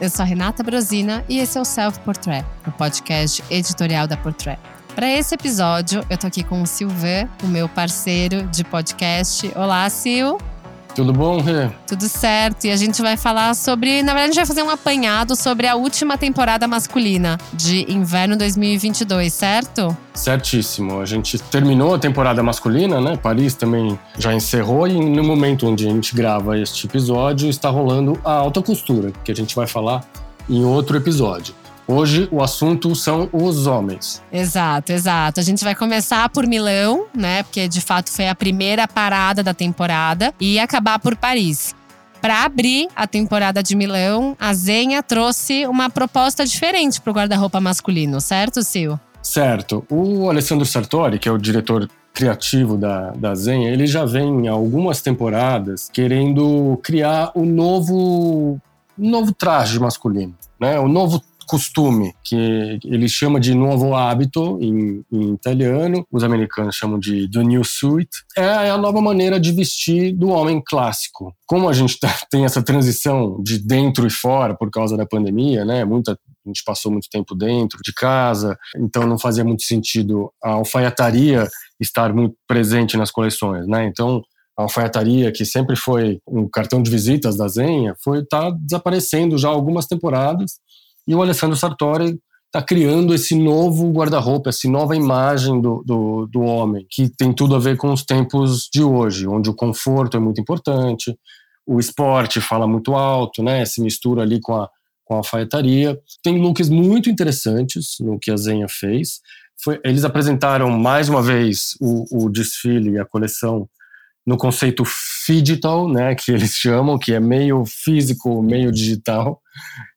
Eu sou Renata Brosina e esse é o Self Portrait, o podcast editorial da Portrait. Para esse episódio, eu tô aqui com o Silvan, o meu parceiro de podcast. Olá, Sil. Tudo bom, Rê? Tudo certo. E a gente vai falar sobre. Na verdade, a gente vai fazer um apanhado sobre a última temporada masculina de inverno 2022, certo? Certíssimo. A gente terminou a temporada masculina, né? Paris também já encerrou. E no momento onde a gente grava este episódio, está rolando a alta costura, que a gente vai falar em outro episódio. Hoje o assunto são os homens. Exato, exato. A gente vai começar por Milão, né? Porque de fato foi a primeira parada da temporada e acabar por Paris. Para abrir a temporada de Milão, a Zenha trouxe uma proposta diferente para o guarda-roupa masculino, certo, Sil? Certo. O Alessandro Sartori, que é o diretor criativo da, da Zenha, ele já vem há algumas temporadas querendo criar um novo, um novo traje masculino, né? Um novo costume, que ele chama de novo hábito em, em, italiano, os americanos chamam de the new suit, é a nova maneira de vestir do homem clássico. Como a gente tá, tem essa transição de dentro e fora por causa da pandemia, né? Muita a gente passou muito tempo dentro de casa, então não fazia muito sentido a alfaiataria estar muito presente nas coleções, né? Então a alfaiataria, que sempre foi um cartão de visitas da Zenha, foi tá desaparecendo já algumas temporadas e o Alessandro Sartori está criando esse novo guarda-roupa, essa nova imagem do, do, do, homem, que tem tudo a ver com os tempos de hoje, onde o conforto é muito importante, o esporte fala muito alto, né? Se mistura ali com a, com a alfaiataria. Tem looks muito interessantes no que a Zenha fez. Foi, eles apresentaram mais uma vez o, o desfile e a coleção no conceito digital, né, que eles chamam, que é meio físico, meio digital.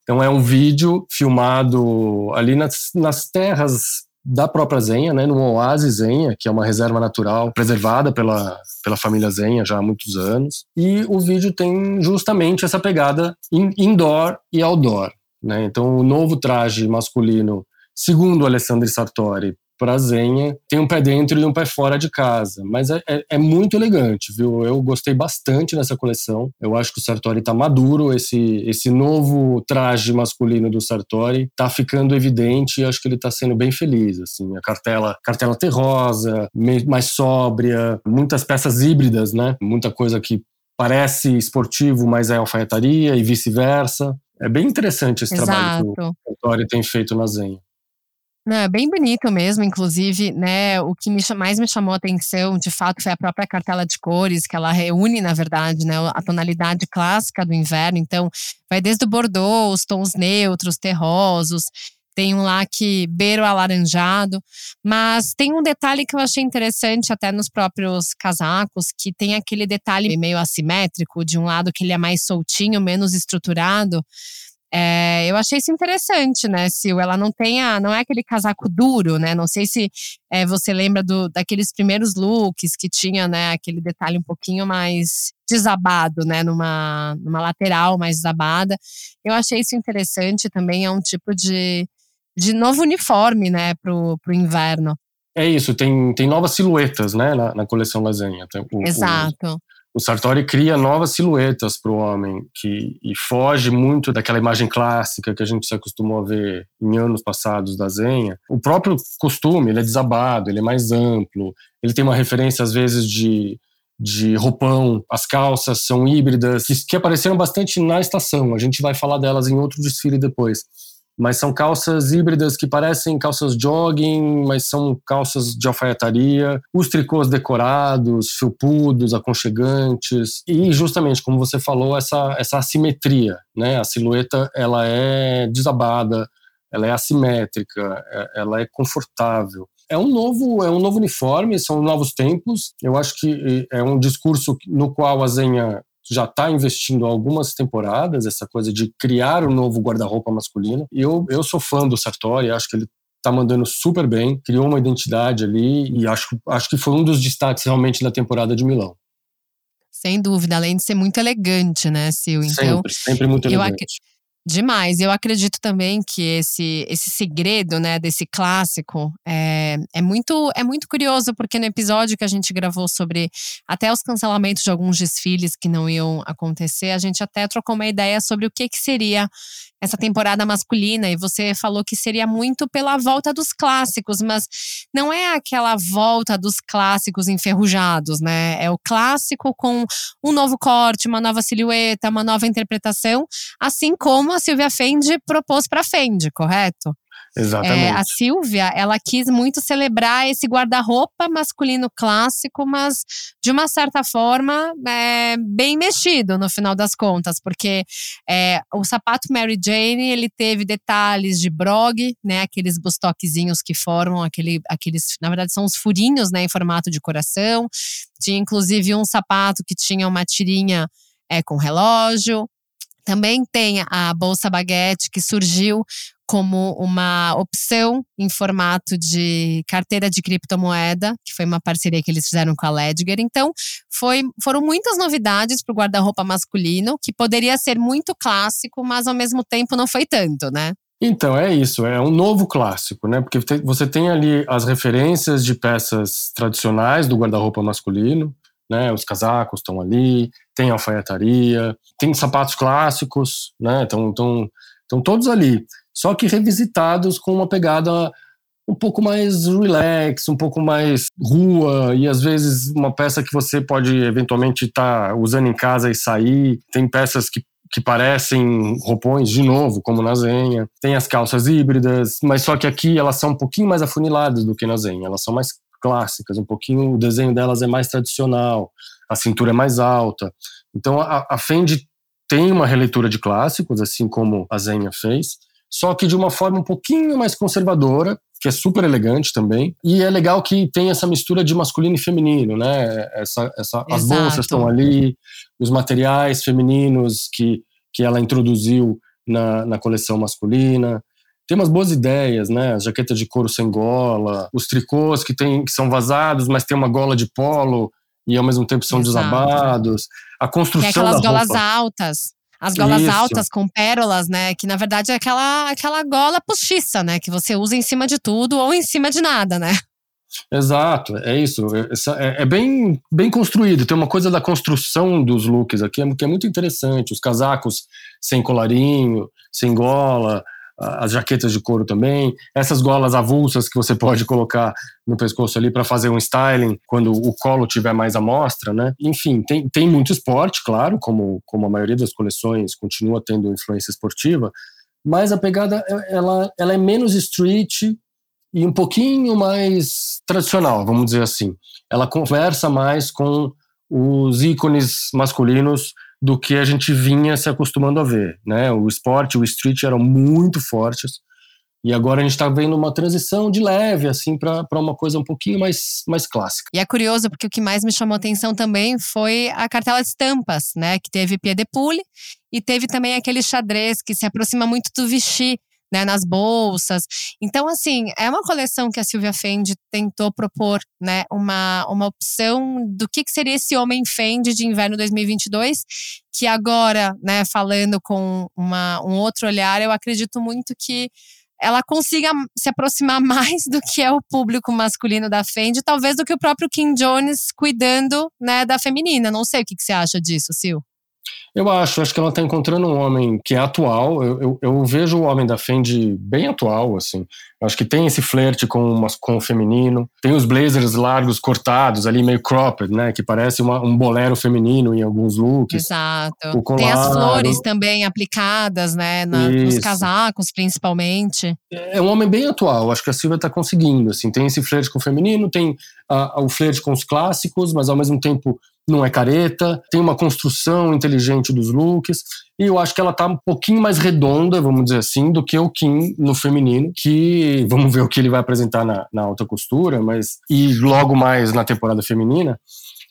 Então é um vídeo filmado ali nas, nas terras da própria Zenha, né, no Oásis Zenha, que é uma reserva natural preservada pela, pela família Zenha já há muitos anos. E o vídeo tem justamente essa pegada in, indoor e outdoor. Né? Então o novo traje masculino, segundo Alessandro Sartori, para Zenha tem um pé dentro e um pé fora de casa. Mas é, é, é, muito elegante, viu? Eu gostei bastante dessa coleção. Eu acho que o Sartori está maduro. Esse, esse novo traje masculino do Sartori está ficando evidente e acho que ele está sendo bem feliz. Assim, a cartela, cartela terrosa, mais sóbria, muitas peças híbridas, né? Muita coisa que parece esportivo, mas é alfaiataria e vice-versa. É bem interessante esse Exato. trabalho que o Sartori tem feito na Zenha. Não, é bem bonito mesmo, inclusive, né? O que me, mais me chamou a atenção, de fato, foi a própria cartela de cores, que ela reúne, na verdade, né, a tonalidade clássica do inverno. Então, vai desde o bordô, os tons neutros, terrosos, tem um lá que beiro alaranjado, mas tem um detalhe que eu achei interessante até nos próprios casacos, que tem aquele detalhe meio assimétrico, de um lado que ele é mais soltinho, menos estruturado, é, eu achei isso interessante, né, Sil? Ela não tem a, não é aquele casaco duro, né? Não sei se é, você lembra do, daqueles primeiros looks que tinha, né, aquele detalhe um pouquinho mais desabado, né, numa, numa lateral mais desabada. Eu achei isso interessante também, é um tipo de, de novo uniforme, né, pro, pro inverno. É isso, tem, tem novas silhuetas, né, na, na coleção Lasanha. O, Exato. O, o Sartori cria novas silhuetas para o homem que e foge muito daquela imagem clássica que a gente se acostumou a ver em anos passados da Zenha. O próprio costume, ele é desabado, ele é mais amplo, ele tem uma referência às vezes de de roupão, as calças são híbridas, que, apareceram bastante na estação. A gente vai falar delas em outro desfile depois mas são calças híbridas que parecem calças jogging, mas são calças de alfaiataria, os tricôs decorados, felpudos, aconchegantes e justamente como você falou essa essa assimetria, né? A silhueta ela é desabada, ela é assimétrica, é, ela é confortável. É um novo é um novo uniforme, são novos tempos. Eu acho que é um discurso no qual a Zenha já está investindo algumas temporadas, essa coisa de criar um novo guarda-roupa masculino. E eu, eu sou fã do Sartori, acho que ele está mandando super bem, criou uma identidade ali e acho, acho que foi um dos destaques realmente da temporada de Milão. Sem dúvida, além de ser muito elegante, né, Sil? Então, sempre, sempre muito elegante. Demais. Eu acredito também que esse, esse segredo, né, desse clássico, é, é, muito, é muito curioso, porque no episódio que a gente gravou sobre até os cancelamentos de alguns desfiles que não iam acontecer, a gente até trocou uma ideia sobre o que, que seria essa temporada masculina e você falou que seria muito pela volta dos clássicos, mas não é aquela volta dos clássicos enferrujados, né? É o clássico com um novo corte, uma nova silhueta, uma nova interpretação, assim como a Silvia Fendi propôs para Fendi, correto? Exatamente. É, a Silvia, ela quis muito celebrar esse guarda-roupa masculino clássico, mas de uma certa forma é, bem mexido no final das contas, porque é, o sapato Mary Jane ele teve detalhes de brog, né, aqueles bustoquezinhos que formam aquele, aqueles, na verdade são os furinhos, né, em formato de coração. Tinha inclusive um sapato que tinha uma tirinha é, com relógio. Também tem a bolsa baguete que surgiu como uma opção em formato de carteira de criptomoeda, que foi uma parceria que eles fizeram com a Ledger. Então, foi, foram muitas novidades para o guarda-roupa masculino, que poderia ser muito clássico, mas ao mesmo tempo não foi tanto, né? Então, é isso, é um novo clássico, né? Porque você tem ali as referências de peças tradicionais do guarda-roupa masculino, né? Os casacos estão ali, tem alfaiataria, tem sapatos clássicos, né? Então, todos ali só que revisitados com uma pegada um pouco mais relax, um pouco mais rua e às vezes uma peça que você pode eventualmente estar tá usando em casa e sair. Tem peças que que parecem roupões, de novo, como na Zenha. Tem as calças híbridas, mas só que aqui elas são um pouquinho mais afuniladas do que na Zenha. Elas são mais clássicas, um pouquinho, o desenho delas é mais tradicional, a cintura é mais alta. Então a, a Fendi tem uma releitura de clássicos, assim como a Zenha fez, só que de uma forma um pouquinho mais conservadora, que é super elegante também. E é legal que tem essa mistura de masculino e feminino, né? Essa, essa, as bolsas estão ali, os materiais femininos que, que ela introduziu na, na coleção masculina. Tem umas boas ideias, né? As jaquetas de couro sem gola, os tricôs que, tem, que são vazados, mas tem uma gola de polo e ao mesmo tempo são Exato. desabados. A construção tem aquelas golas altas. As golas Isso. altas com pérolas, né? Que na verdade é aquela, aquela gola postiça, né? Que você usa em cima de tudo ou em cima de nada, né? Exato, é isso. É, é, bem, bem construído. Tem uma coisa da construção dos looks aqui que é muito interessante. Os casacos sem colarinho, sem gola, as jaquetas de couro também, essas golas avulsas que você pode colocar no pescoço ali para fazer um styling quando o colo tiver mais à mostra, né? Enfim, tem, tem muito esporte, claro, como, como a maioria das coleções continua tendo influência esportiva, mas a pegada é, ela, ela é menos street e um pouquinho mais tradicional, vamos dizer assim. Ela conversa mais com os ícones masculinos do que a gente vinha se acostumando a ver, né? O esporte, o street eram muito fortes e agora a gente está vendo uma transição de leve, assim, para uma coisa um pouquinho mais, mais clássica. E é curioso, porque o que mais me chamou atenção também foi a cartela de estampas, né? Que teve pied de poule e teve também aquele xadrez que se aproxima muito do Vichy, né, nas bolsas. Então, assim, é uma coleção que a Silvia Fendi tentou propor, né, uma, uma opção do que, que seria esse homem Fendi de inverno 2022, que agora, né, falando com uma, um outro olhar, eu acredito muito que ela consiga se aproximar mais do que é o público masculino da Fendi, talvez do que o próprio Kim Jones cuidando, né, da feminina. Não sei o que, que você acha disso, Sil. Eu acho, acho que ela está encontrando um homem que é atual. Eu, eu, eu, vejo o homem da Fendi bem atual, assim. Acho que tem esse flerte com, uma, com o feminino. Tem os blazers largos, cortados, ali meio cropped, né? Que parece uma, um bolero feminino em alguns looks. Exato. Colar, tem as flores também aplicadas, né? Na, nos casacos, principalmente. É um homem bem atual. Acho que a Silvia está conseguindo, assim. Tem esse flerte com o feminino, tem a, a, o flerte com os clássicos, mas ao mesmo tempo não é careta, tem uma construção inteligente dos looks, e eu acho que ela tá um pouquinho mais redonda, vamos dizer assim, do que o Kim no feminino, que vamos ver o que ele vai apresentar na, na alta costura, mas e logo mais na temporada feminina,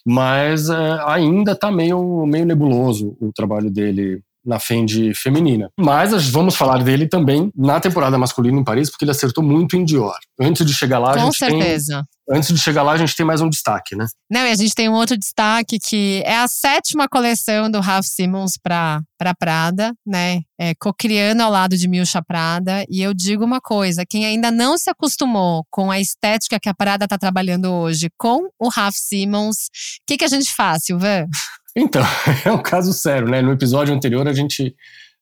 mas é, ainda tá meio, meio nebuloso o trabalho dele na Fendi feminina. Mas vamos falar dele também na temporada masculina em Paris, porque ele acertou muito em Dior. Antes de chegar lá, a Com gente certeza. tem antes de chegar lá, a gente tem mais um destaque, né? Não, e a gente tem um outro destaque que é a sétima coleção do Ralph Simmons para para Prada, né? É, co-criando ao lado de Milcha Prada. E eu digo uma coisa: quem ainda não se acostumou com a estética que a Prada está trabalhando hoje com o Ralph Simmons, o que, que a gente faz, Silvan? Então, é um caso sério, né? No episódio anterior, a gente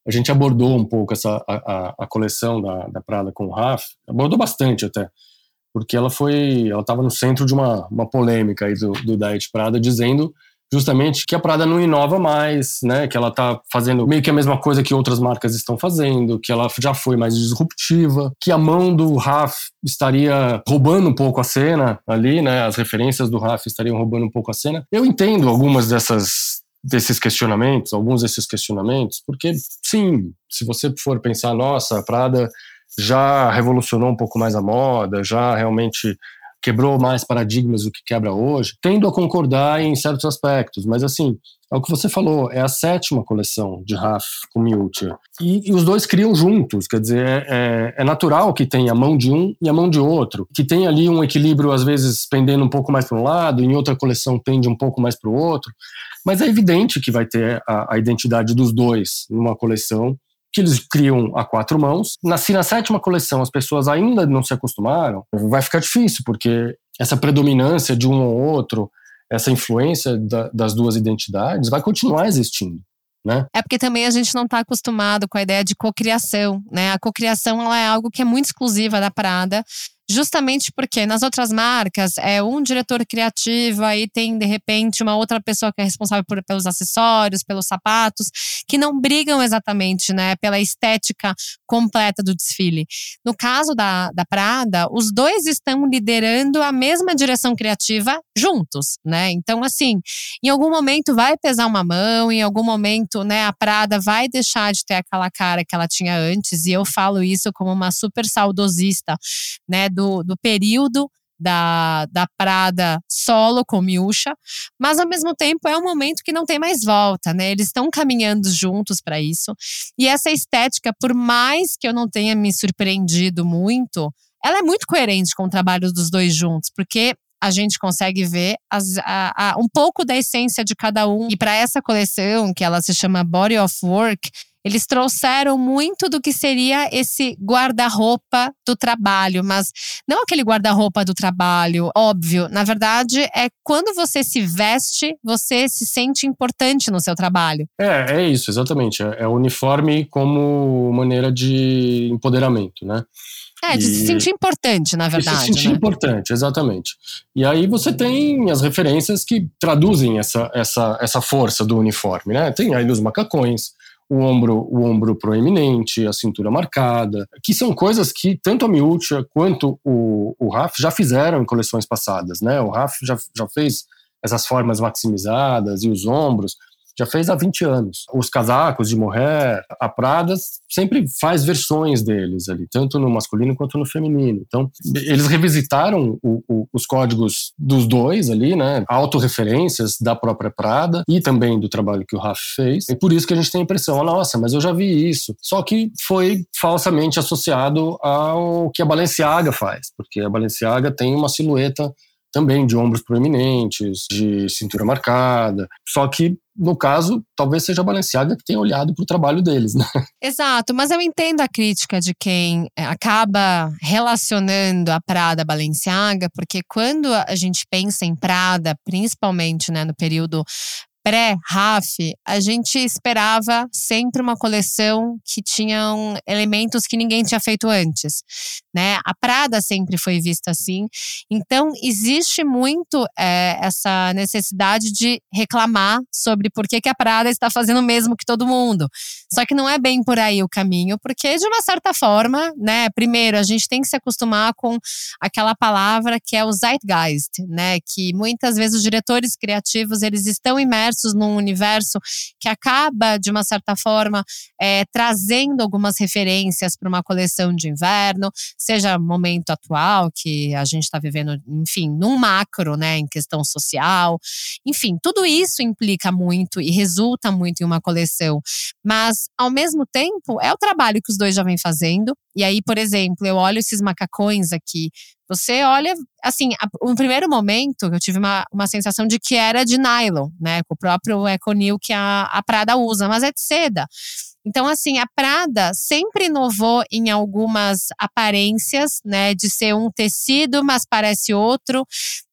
a gente abordou um pouco essa a, a, coleção da, da Prada com o Raf, abordou bastante até, porque ela foi, ela estava no centro de uma, uma polêmica aí do, do Diet Prada, dizendo justamente que a Prada não inova mais, né, que ela está fazendo meio que a mesma coisa que outras marcas estão fazendo, que ela já foi mais disruptiva, que a mão do Raf estaria roubando um pouco a cena ali, né, as referências do Raf estariam roubando um pouco a cena. Eu entendo algumas dessas desses questionamentos, alguns desses questionamentos, porque sim, se você for pensar, nossa, a Prada já revolucionou um pouco mais a moda, já realmente quebrou mais paradigmas do que quebra hoje, tendo a concordar em certos aspectos, mas assim, é o que você falou, é a sétima coleção de Raf com Miuccia. E, e, os dois criam juntos, quer dizer, é, é, é, natural que tenha a mão de um e a mão de outro, que tem ali um equilíbrio, às vezes, pendendo um pouco mais para um lado, em outra coleção tende um pouco mais para o outro, mas é evidente que vai ter a, a identidade dos dois numa coleção que eles criam a quatro mãos. Nasci na sétima coleção, as pessoas ainda não se acostumaram, vai ficar difícil, porque essa predominância de um ou outro, essa influência da, das duas identidades vai continuar existindo. Né? É porque também a gente não está acostumado com a ideia de cocriação, né? A cocriação ela é algo que é muito exclusiva da Prada justamente porque nas outras marcas é um diretor criativo, aí tem de repente uma outra pessoa que é responsável por, pelos acessórios, pelos sapatos, que não brigam exatamente, né, pela estética completa do desfile. No caso da, da Prada, os dois estão liderando a mesma direção criativa juntos, né? Então, assim, em algum momento vai pesar uma mão, em algum momento, né, a Prada vai deixar de ter aquela cara que ela tinha antes, e eu falo isso como uma super saudosista, né, do período da, da Prada solo com Miúcha, mas ao mesmo tempo é um momento que não tem mais volta, né? Eles estão caminhando juntos para isso. E essa estética, por mais que eu não tenha me surpreendido muito, ela é muito coerente com o trabalho dos dois juntos, porque a gente consegue ver as, a, a, um pouco da essência de cada um. E para essa coleção, que ela se chama Body of Work, eles trouxeram muito do que seria esse guarda-roupa do trabalho, mas não aquele guarda-roupa do trabalho, óbvio. Na verdade, é quando você se veste, você se sente importante no seu trabalho. É, é isso, exatamente. É, é o uniforme como maneira de empoderamento, né? É, de e... se sentir importante, na verdade. De se sentir né? importante, exatamente. E aí você tem as referências que traduzem essa, essa, essa força do uniforme, né? Tem aí os macacões, o ombro, o ombro proeminente, a cintura marcada, que são coisas que tanto a Miúcha quanto o, o Raf já fizeram em coleções passadas, né? O Raf já, já fez essas formas maximizadas e os ombros, já fez há 20 anos. Os casacos de morrer, a Prada sempre faz versões deles ali, tanto no masculino quanto no feminino. Então, eles revisitaram o, o, os códigos dos dois ali, né? Autorreferências da própria Prada e também do trabalho que o Raf fez. E por isso que a gente tem a impressão, nossa, mas eu já vi isso. Só que foi falsamente associado ao que a Balenciaga faz, porque a Balenciaga tem uma silhueta também de ombros proeminentes, de cintura marcada. Só que, no caso, talvez seja a Balenciaga que tenha olhado para o trabalho deles, né? Exato, mas eu entendo a crítica de quem eh, acaba relacionando a Prada à Balenciaga, porque quando a gente pensa em Prada, principalmente né, no período pré-RAF, a gente esperava sempre uma coleção que tinham elementos que ninguém tinha feito antes, né? A Prada sempre foi vista assim. Então, existe muito é, essa necessidade de reclamar sobre por que, que a Prada está fazendo o mesmo que todo mundo. Só que não é bem por aí o caminho, porque de uma certa forma, né? Primeiro, a gente tem que se acostumar com aquela palavra que é o zeitgeist, né? Que muitas vezes os diretores criativos, eles estão imersos num universo que acaba, de uma certa forma, é, trazendo algumas referências para uma coleção de inverno, seja momento atual que a gente está vivendo, enfim, num macro, né, em questão social, enfim, tudo isso implica muito e resulta muito em uma coleção. Mas, ao mesmo tempo, é o trabalho que os dois já vêm fazendo. E aí, por exemplo, eu olho esses macacões aqui. Você olha, assim, no primeiro momento eu tive uma, uma sensação de que era de nylon, né? Com o próprio Econil que a, a Prada usa, mas é de seda. Então, assim, a Prada sempre inovou em algumas aparências, né? De ser um tecido, mas parece outro.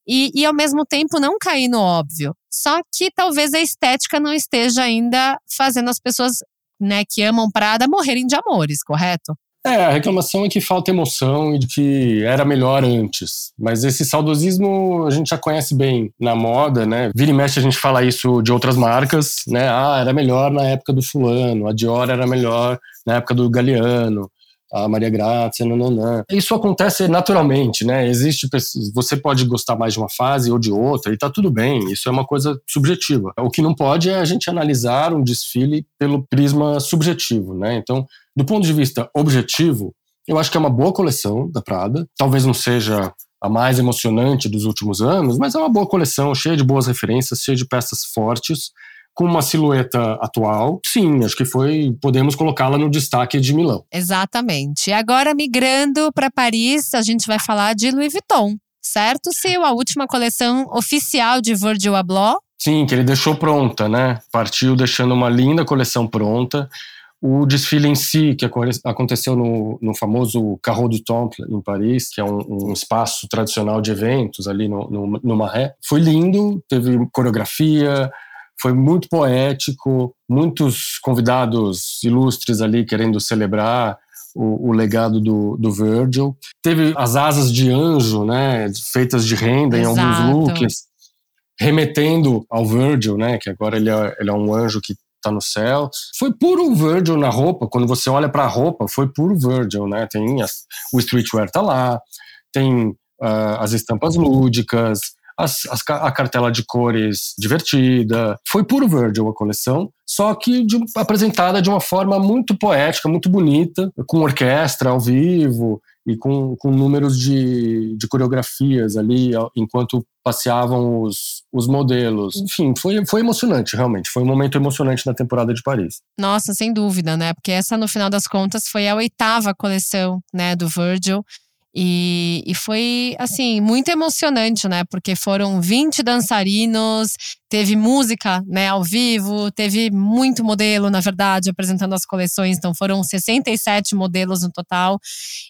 E, e ao mesmo tempo não cair no óbvio. Só que talvez a estética não esteja ainda fazendo as pessoas né, que amam Prada morrerem de amores, correto? É, a reclamação é que falta emoção e de que era melhor antes. Mas esse saudosismo a gente já conhece bem na moda, né? Vira e mexe a gente fala isso de outras marcas, né? Ah, era melhor na época do fulano, a Dior era melhor na época do Galeano a Maria Grazia, nananã. Isso acontece naturalmente, né? Existe, você pode gostar mais de uma fase ou de outra e tá tudo bem, isso é uma coisa subjetiva. O que não pode é a gente analisar um desfile pelo prisma subjetivo, né? Então, do ponto de vista objetivo, eu acho que é uma boa coleção da Prada. Talvez não seja a mais emocionante dos últimos anos, mas é uma boa coleção, cheia de boas referências, cheia de peças fortes com uma silhueta atual, sim, acho que foi. Podemos colocá-la no destaque de Milão. Exatamente. E agora, migrando para Paris, a gente vai falar de Louis Vuitton, certo? Se a última coleção oficial de Virgil Abloh. Sim, que ele deixou pronta, né? Partiu deixando uma linda coleção pronta. O desfile em si, que aconteceu no, no famoso Carreau du Temple, em Paris, que é um, um espaço tradicional de eventos ali no, no, no Marais, foi lindo, teve coreografia, foi muito poético, muitos convidados ilustres ali querendo celebrar o, o, legado do, do Virgil. Teve as asas de anjo, né, feitas de renda Exato. em alguns looks, remetendo ao Virgil, né, que agora ele é, ele é um anjo que está no céu. Foi puro Virgil na roupa. Quando você olha para a roupa, foi puro Virgil, né? Tem as, o streetwear tá lá, tem uh, as estampas lúdicas, as, as, a cartela de cores divertida. Foi puro Virgil a coleção, só que de, apresentada de uma forma muito poética, muito bonita, com orquestra ao vivo e com, com números de, de coreografias ali enquanto passeavam os, os modelos. Enfim, foi, foi emocionante, realmente. Foi um momento emocionante na temporada de Paris. Nossa, sem dúvida, né? Porque essa, no final das contas, foi a oitava coleção né, do Virgil. E, e foi, assim, muito emocionante, né? Porque foram 20 dançarinos, teve música né, ao vivo, teve muito modelo, na verdade, apresentando as coleções, então foram 67 modelos no total.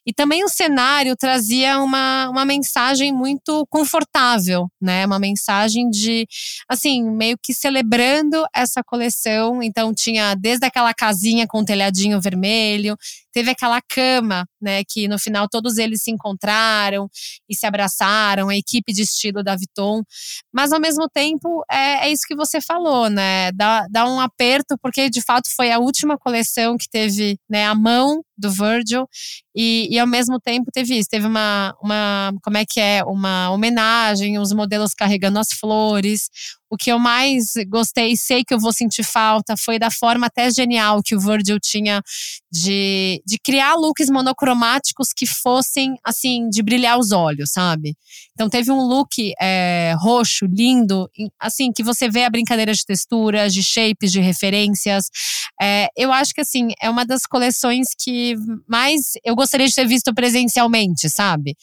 E também o cenário trazia uma, uma mensagem muito confortável, né? Uma mensagem de, assim, meio que celebrando essa coleção. Então tinha desde aquela casinha com telhadinho vermelho, teve aquela cama, né? Que no final todos eles se encontraram e se abraçaram, a equipe de estilo da Vuitton. Mas ao mesmo tempo, é, é, é, isso que você falou, né? Dá, dá um aperto, porque de fato foi a última coleção que teve né, a mão do Virgil e, e ao mesmo tempo teve isso, teve uma, uma, como é que é, uma homenagem, os modelos carregando as flores. O que eu mais gostei sei que eu vou sentir falta foi da forma até genial que o Virgil tinha de, de criar looks monocromáticos que fossem, assim, de brilhar os olhos, sabe? Então teve um look é, roxo, lindo, assim, que você vê a brincadeira de texturas, de shapes, de referências. É, eu acho que, assim, é uma das coleções que mais eu gostaria de ter visto presencialmente, sabe?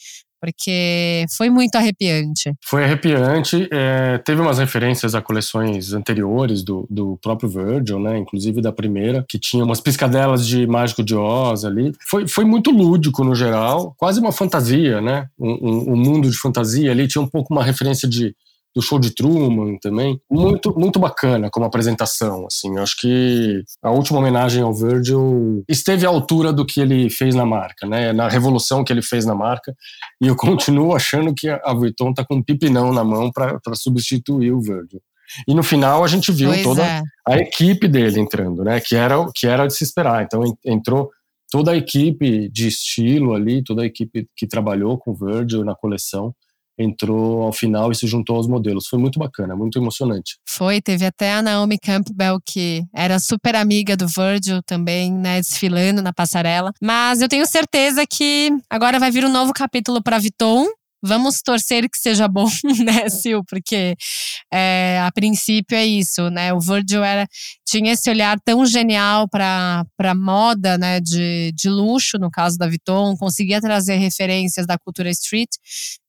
porque foi muito arrepiante. Foi arrepiante. É, teve umas referências a coleções anteriores do, do próprio Virgil, né? Inclusive da primeira, que tinha umas piscadelas de Mágico de Oz ali. Foi, foi muito lúdico no geral, quase uma fantasia, né? Um, um, um mundo de fantasia ali. Tinha um pouco uma referência de do show de Truman também. Muito, muito bacana como apresentação, assim. Eu acho que a última homenagem ao Virgil esteve à altura do que ele fez na marca, né? Na revolução que ele fez na marca. E eu continuo achando que a Vuitton tá com um pipinão na mão para substituir o Virgil. E no final a gente viu pois toda é. a equipe dele entrando, né? Que era, que era de se esperar. Então entrou toda a equipe de estilo ali, toda a equipe que trabalhou com o Virgil na coleção entrou ao final e se juntou aos modelos. Foi muito bacana, muito emocionante. Foi, teve até a Naomi Campbell, que era super amiga do Virgil também, né, desfilando na passarela. Mas eu tenho certeza que agora vai vir um novo capítulo para Vuitton, Vamos torcer que seja bom, né, Sil? Porque é, a princípio é isso, né? O Virgil era, tinha esse olhar tão genial para moda, né, de, de luxo, no caso da Vuitton, conseguia trazer referências da cultura street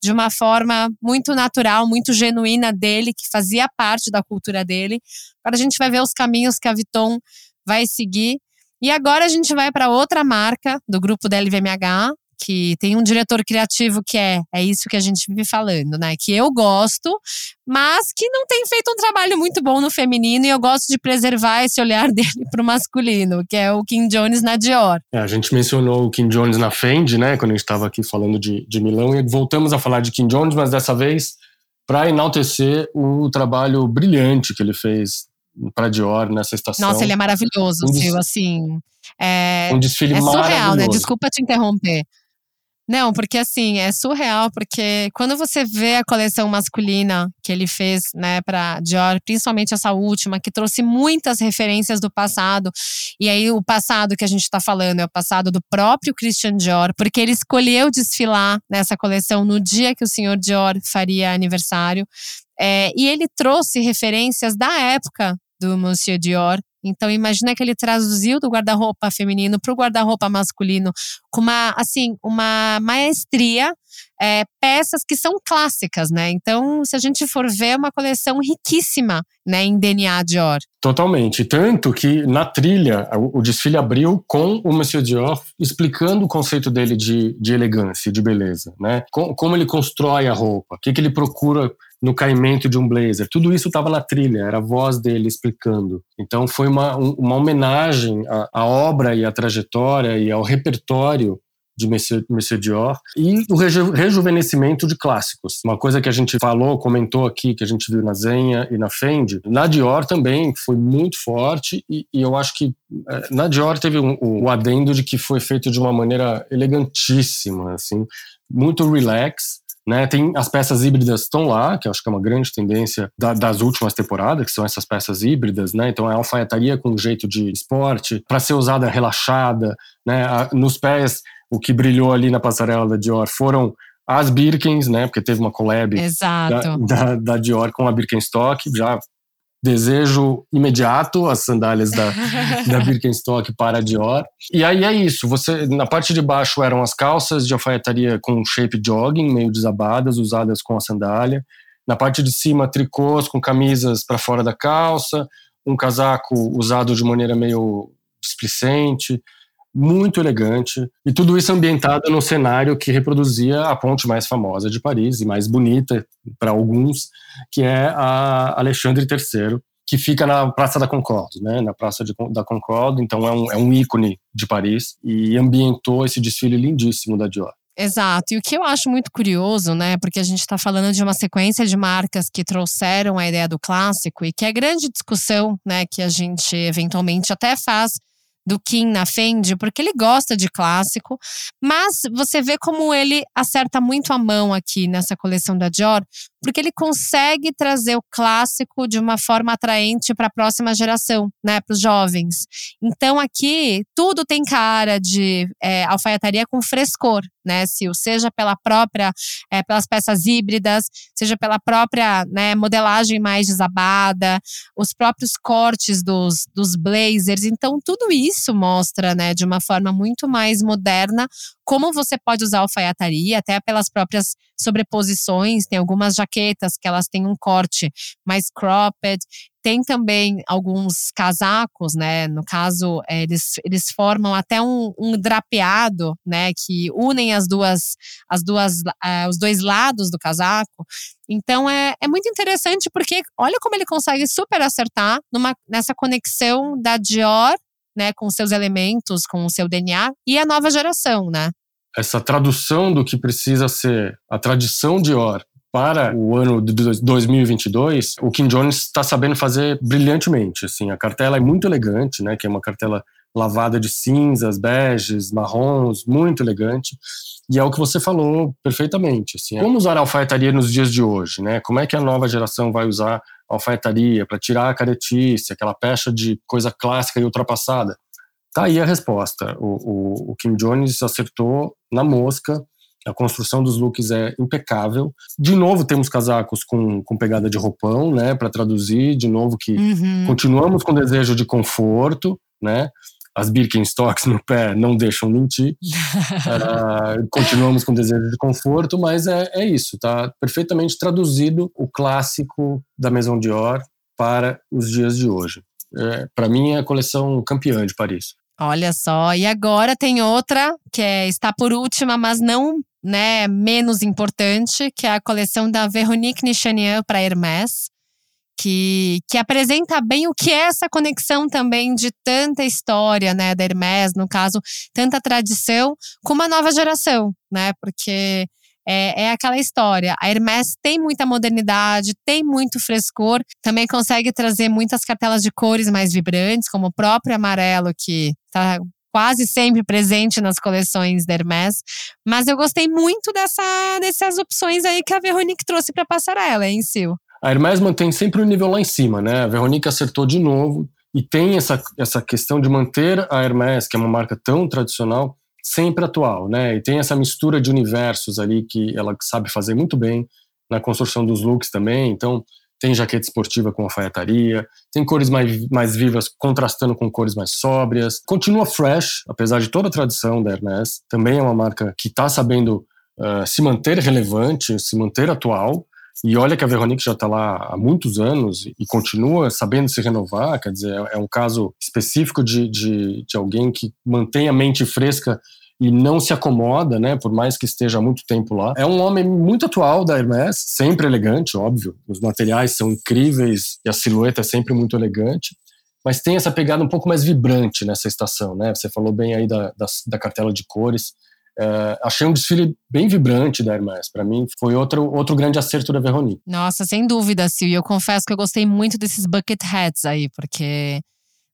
de uma forma muito natural, muito genuína dele, que fazia parte da cultura dele. Agora a gente vai ver os caminhos que a Vuitton vai seguir. E agora a gente vai para outra marca do grupo da LVMH, que tem um diretor criativo que é, é isso que a gente vive falando, né? Que eu gosto, mas que não tem feito um trabalho muito bom no feminino e eu gosto de preservar esse olhar dele para o masculino, que é o Kim Jones na Dior. É, a gente mencionou o Kim Jones na Fendi, né? Quando a gente estava aqui falando de, de Milão, e voltamos a falar de Kim Jones, mas dessa vez para enaltecer o trabalho brilhante que ele fez para Dior nessa estação. Nossa, ele é maravilhoso, um assim. É, um desfile é surreal, né? Desculpa te interromper. Não, porque assim, é surreal, porque quando você vê a coleção masculina que ele fez, né, para Dior, principalmente essa última, que trouxe muitas referências do passado, e aí o passado que a gente está falando é o passado do próprio Christian Dior, porque ele escolheu desfilar nessa coleção no dia que o senhor Dior faria aniversário, é, e ele trouxe referências da época do Monsieur Dior, então imagina que ele traduziu do guarda-roupa feminino para o guarda-roupa masculino com uma assim uma maestria, é, peças que são clássicas, né? Então se a gente for ver é uma coleção riquíssima, né, em DNA Dior. Totalmente, tanto que na trilha o, desfile abriu com o Monsieur Dior explicando o conceito dele de, de elegância, de beleza, né? Com, como ele constrói a roupa, o que, que ele procura no caimento de um blazer. Tudo isso estava na trilha, era a voz dele explicando. Então foi uma, uma homenagem à, à obra e à trajetória e ao repertório de Monsieur, Monsieur Dior e o reju, rejuvenescimento de clássicos. Uma coisa que a gente falou, comentou aqui, que a gente viu na Zenha e na Fendi, na Dior também foi muito forte e, e eu acho que é, na Dior teve o um, um adendo de que foi feito de uma maneira elegantíssima, assim, muito relax, né, tem as peças híbridas estão lá, que acho que é uma grande tendência da, das últimas temporadas, que são essas peças híbridas, né? Então é a alfaiataria com jeito de esporte, para ser usada relaxada, né? Nos pés, o que brilhou ali na passarela da Dior foram as Birkins, né? Porque teve uma collab da, da, da, Dior com a Birkenstock, já desejo imediato as sandálias da, da Birkenstock para a Dior. E aí é isso, você na parte de baixo eram as calças de alfaiataria com shape jogging, meio desabadas, usadas com a sandália. Na parte de cima, tricôs com camisas para fora da calça, um casaco usado de maneira meio displicente, muito elegante, e tudo isso ambientado no cenário que reproduzia a ponte mais famosa de Paris e mais bonita para alguns, que é a Alexandre III, que fica na Praça da Concorde, né, na Praça de, da Concorde, então é um, é um ícone de Paris e ambientou esse desfile lindíssimo da Dior. Exato. E o que eu acho muito curioso, né? Porque a gente está falando de uma sequência de marcas que trouxeram a ideia do clássico e que é grande discussão, né? Que a gente eventualmente até faz do Kim na Fendi, porque ele gosta de clássico, mas você vê como ele acerta muito a mão aqui nessa coleção da Dior, porque ele consegue trazer o clássico de uma forma atraente para a próxima geração, né, para os jovens. Então aqui tudo tem cara de é, alfaiataria com frescor, né, Sil? Seja pela própria, é, pelas peças híbridas, seja pela própria né, modelagem mais desabada, os próprios cortes dos, dos blazers. Então tudo isso mostra, né, de uma forma muito mais moderna como você pode usar alfaiataria, até pelas próprias sobreposições. Tem algumas jaquetas que elas têm um corte mais cropped. Tem também alguns casacos, né? No caso, é, eles, eles formam até um, um drapeado, né? Que unem as duas, as duas, uh, os dois lados do casaco. Então é, é muito interessante porque olha como ele consegue super acertar numa, nessa conexão da Dior né, com seus elementos, com o seu DNA, e a nova geração, né? Essa tradução do que precisa ser a tradição de Or para o ano de 2022, o Kim Jones está sabendo fazer brilhantemente. Assim, a cartela é muito elegante, né, que é uma cartela lavada de cinzas, beges, marrons, muito elegante. E é o que você falou perfeitamente. Assim, como usar a alfaiataria nos dias de hoje? Né? Como é que a nova geração vai usar alfaiataria para tirar a caretice, aquela pecha de coisa clássica e ultrapassada? Tá aí a resposta. O, o, o Kim Jones acertou na mosca. A construção dos looks é impecável. De novo, temos casacos com, com pegada de roupão, né, para traduzir. De novo, que uhum. continuamos com desejo de conforto, né? As Birkenstocks no pé não deixam mentir. uh, continuamos com desejo de conforto, mas é, é isso, tá perfeitamente traduzido o clássico da Maison Dior para os dias de hoje. É, para mim é a coleção campeã de Paris. Olha só, e agora tem outra que é, está por última, mas não né, menos importante, que é a coleção da Veronique Nichanian para Hermès que, que apresenta bem o que é essa conexão também de tanta história, né, da Hermès, no caso, tanta tradição, com uma nova geração, né, porque é, é aquela história. A Hermès tem muita modernidade, tem muito frescor, também consegue trazer muitas cartelas de cores mais vibrantes, como o próprio amarelo, que está quase sempre presente nas coleções da Hermès. Mas eu gostei muito dessa, dessas opções aí que a Veronique trouxe para passarela, hein, Sil? A Hermès mantém sempre o nível lá em cima, né? A Veronique acertou de novo e tem essa, essa questão de manter a Hermès, que é uma marca tão tradicional, sempre atual, né? E tem essa mistura de universos ali que ela sabe fazer muito bem na construção dos looks também. Então, tem jaqueta esportiva com alfaiataria, tem cores mais, mais vivas contrastando com cores mais sóbrias. Continua fresh, apesar de toda a tradição da Hermès. Também é uma marca que está sabendo uh, se manter relevante, se manter atual. E olha que a Veronique já está lá há muitos anos e continua sabendo se renovar, quer dizer, é, é um caso específico de, de, de alguém que mantém a mente fresca e não se acomoda, né, por mais que esteja há muito tempo lá. É um homem muito atual da Hermès, sempre elegante, óbvio. Os materiais são incríveis e a silhueta é sempre muito elegante, mas tem essa pegada um pouco mais vibrante nessa estação, né? Você falou bem aí da, da, da cartela de cores. É, achei um desfile bem vibrante da Hermès. Para mim, foi outro, outro grande acerto da Veronique. Nossa, sem dúvida, Sil. E eu confesso que eu gostei muito desses bucket hats aí, porque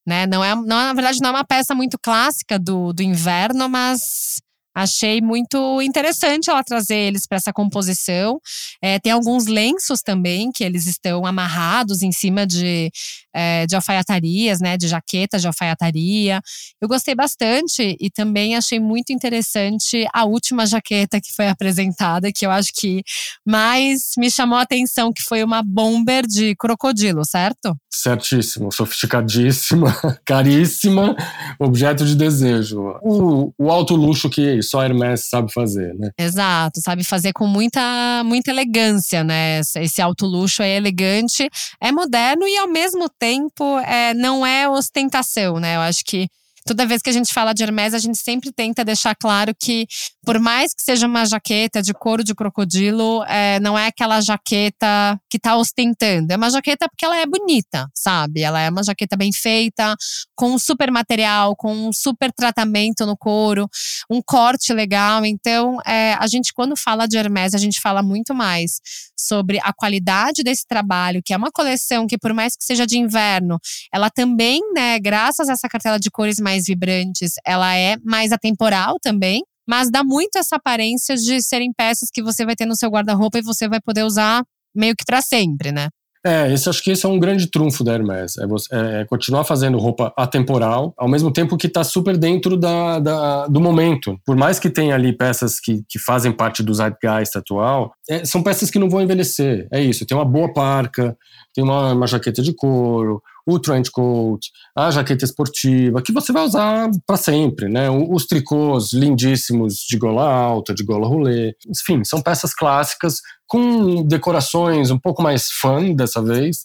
né, não é, não, na verdade, não é uma peça muito clássica do, do inverno, mas Achei muito interessante ela trazer eles para essa composição. É, tem alguns lenços também que eles estão amarrados em cima de, é, de alfaiatarias, né, de jaquetas de alfaiataria. Eu gostei bastante e também achei muito interessante a última jaqueta que foi apresentada, que eu acho que mais me chamou a atenção, que foi uma bomber de crocodilo, certo? Certíssimo, sofisticadíssima, caríssima, objeto de desejo. O, o alto luxo que só a Hermès sabe fazer, né? Exato, sabe fazer com muita, muita elegância, né? Esse alto luxo é elegante, é moderno e ao mesmo tempo é, não é ostentação, né? Eu acho que toda vez que a gente fala de Hermès, a gente sempre tenta deixar claro que, por mais que seja uma jaqueta de couro de crocodilo, é, não é aquela jaqueta que tá ostentando. É uma jaqueta porque ela é bonita, sabe? Ela é uma jaqueta bem feita, com um super material, com um super tratamento no couro, um corte legal. Então, é, a gente, quando fala de Hermès, a gente fala muito mais sobre a qualidade desse trabalho, que é uma coleção que, por mais que seja de inverno, ela também, né, graças a essa cartela de cores mais mais vibrantes, ela é mais atemporal também, mas dá muito essa aparência de serem peças que você vai ter no seu guarda-roupa e você vai poder usar meio que para sempre, né? É, esse, acho que esse é um grande trunfo da Hermès. É, você, é, é continuar fazendo roupa atemporal, ao mesmo tempo que está super dentro da, da, do momento. Por mais que tenha ali peças que, que fazem parte do zeitgeist atual, é, são peças que não vão envelhecer. É isso, tem uma boa parca, tem uma, uma jaqueta de couro, o trench coat, a jaqueta esportiva, que você vai usar para sempre, né? Os tricôs lindíssimos de gola alta, de gola rolê. Enfim, são peças clássicas com decorações um pouco mais fã dessa vez,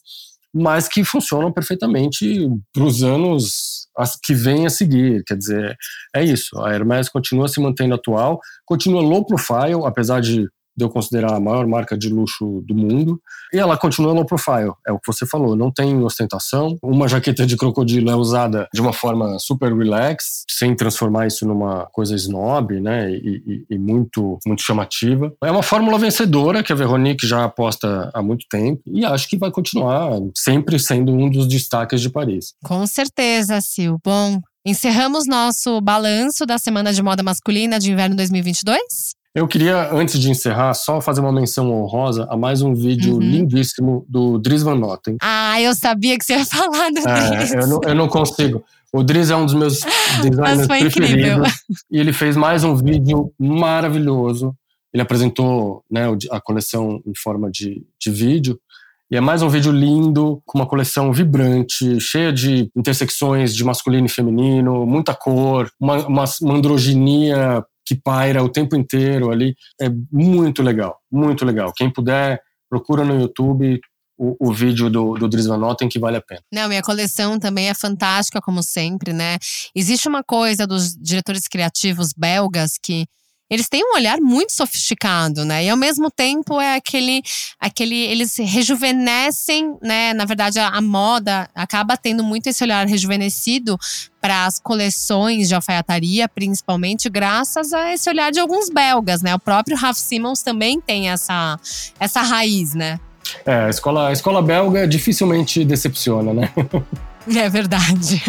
mas que funcionam perfeitamente para os anos que vêm a seguir. Quer dizer, é isso. A Hermès continua se mantendo atual, continua low profile, apesar de de eu considerar a maior marca de luxo do mundo. E ela continua low profile, é o que você falou, não tem ostentação. Uma jaqueta de crocodilo é usada de uma forma super relax, sem transformar isso numa coisa snob, né, e, e, e muito, muito chamativa. É uma fórmula vencedora que a Veronique já aposta há muito tempo e acho que vai continuar sempre sendo um dos destaques de Paris. Com certeza, Sil. Bom, Encerramos nosso balanço da Semana de Moda Masculina de Inverno 2022? Eu queria, antes de encerrar, só fazer uma menção honrosa a mais um vídeo uhum. lindíssimo do Dries Van Noten. Ah, eu sabia que você ia falar do é, Dries. Eu não, eu não consigo. O Dries é um dos meus designers preferidos. Incrível. E ele fez mais um vídeo maravilhoso. Ele apresentou né, a coleção em forma de, de vídeo. E é mais um vídeo lindo, com uma coleção vibrante, cheia de intersecções de masculino e feminino, muita cor, uma, uma, uma androginia que paira o tempo inteiro ali. É muito legal, muito legal. Quem puder, procura no YouTube, o, o, vídeo do, do Dries Van Noten que vale a pena. Não, minha coleção também é fantástica, como sempre, né? Existe uma coisa dos diretores criativos belgas que eles têm um olhar muito sofisticado, né? E ao mesmo tempo é aquele, aquele eles rejuvenescem, né? Na verdade, a, a moda acaba tendo muito esse olhar rejuvenescido para as coleções de alfaiataria, principalmente graças a esse olhar de alguns belgas, né? O próprio Ralph Simmons também tem essa, essa raiz, né? É, a escola, a escola belga dificilmente decepciona, né? É verdade.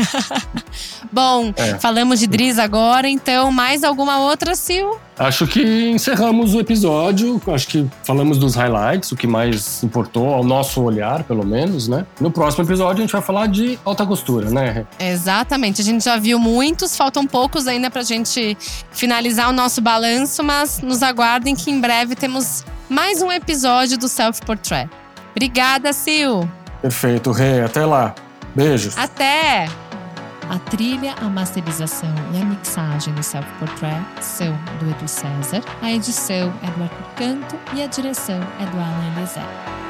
Bom, é. falamos de Driz agora, então mais alguma outra, Sil? Acho que encerramos o episódio. Acho que falamos dos highlights, o que mais importou ao nosso olhar, pelo menos, né? No próximo episódio a gente vai falar de alta costura, né? Exatamente. A gente já viu muitos, faltam poucos ainda pra gente finalizar o nosso balanço, mas nos aguardem que em breve temos mais um episódio do Self Portrait. Obrigada, Sil. Perfeito, Rê. Até lá. Beijos. Até! A trilha, a masterização e a mixagem do Self Portrait são do Edu César, a edição é do Arthur Canto e a direção é do Alan Eliezer.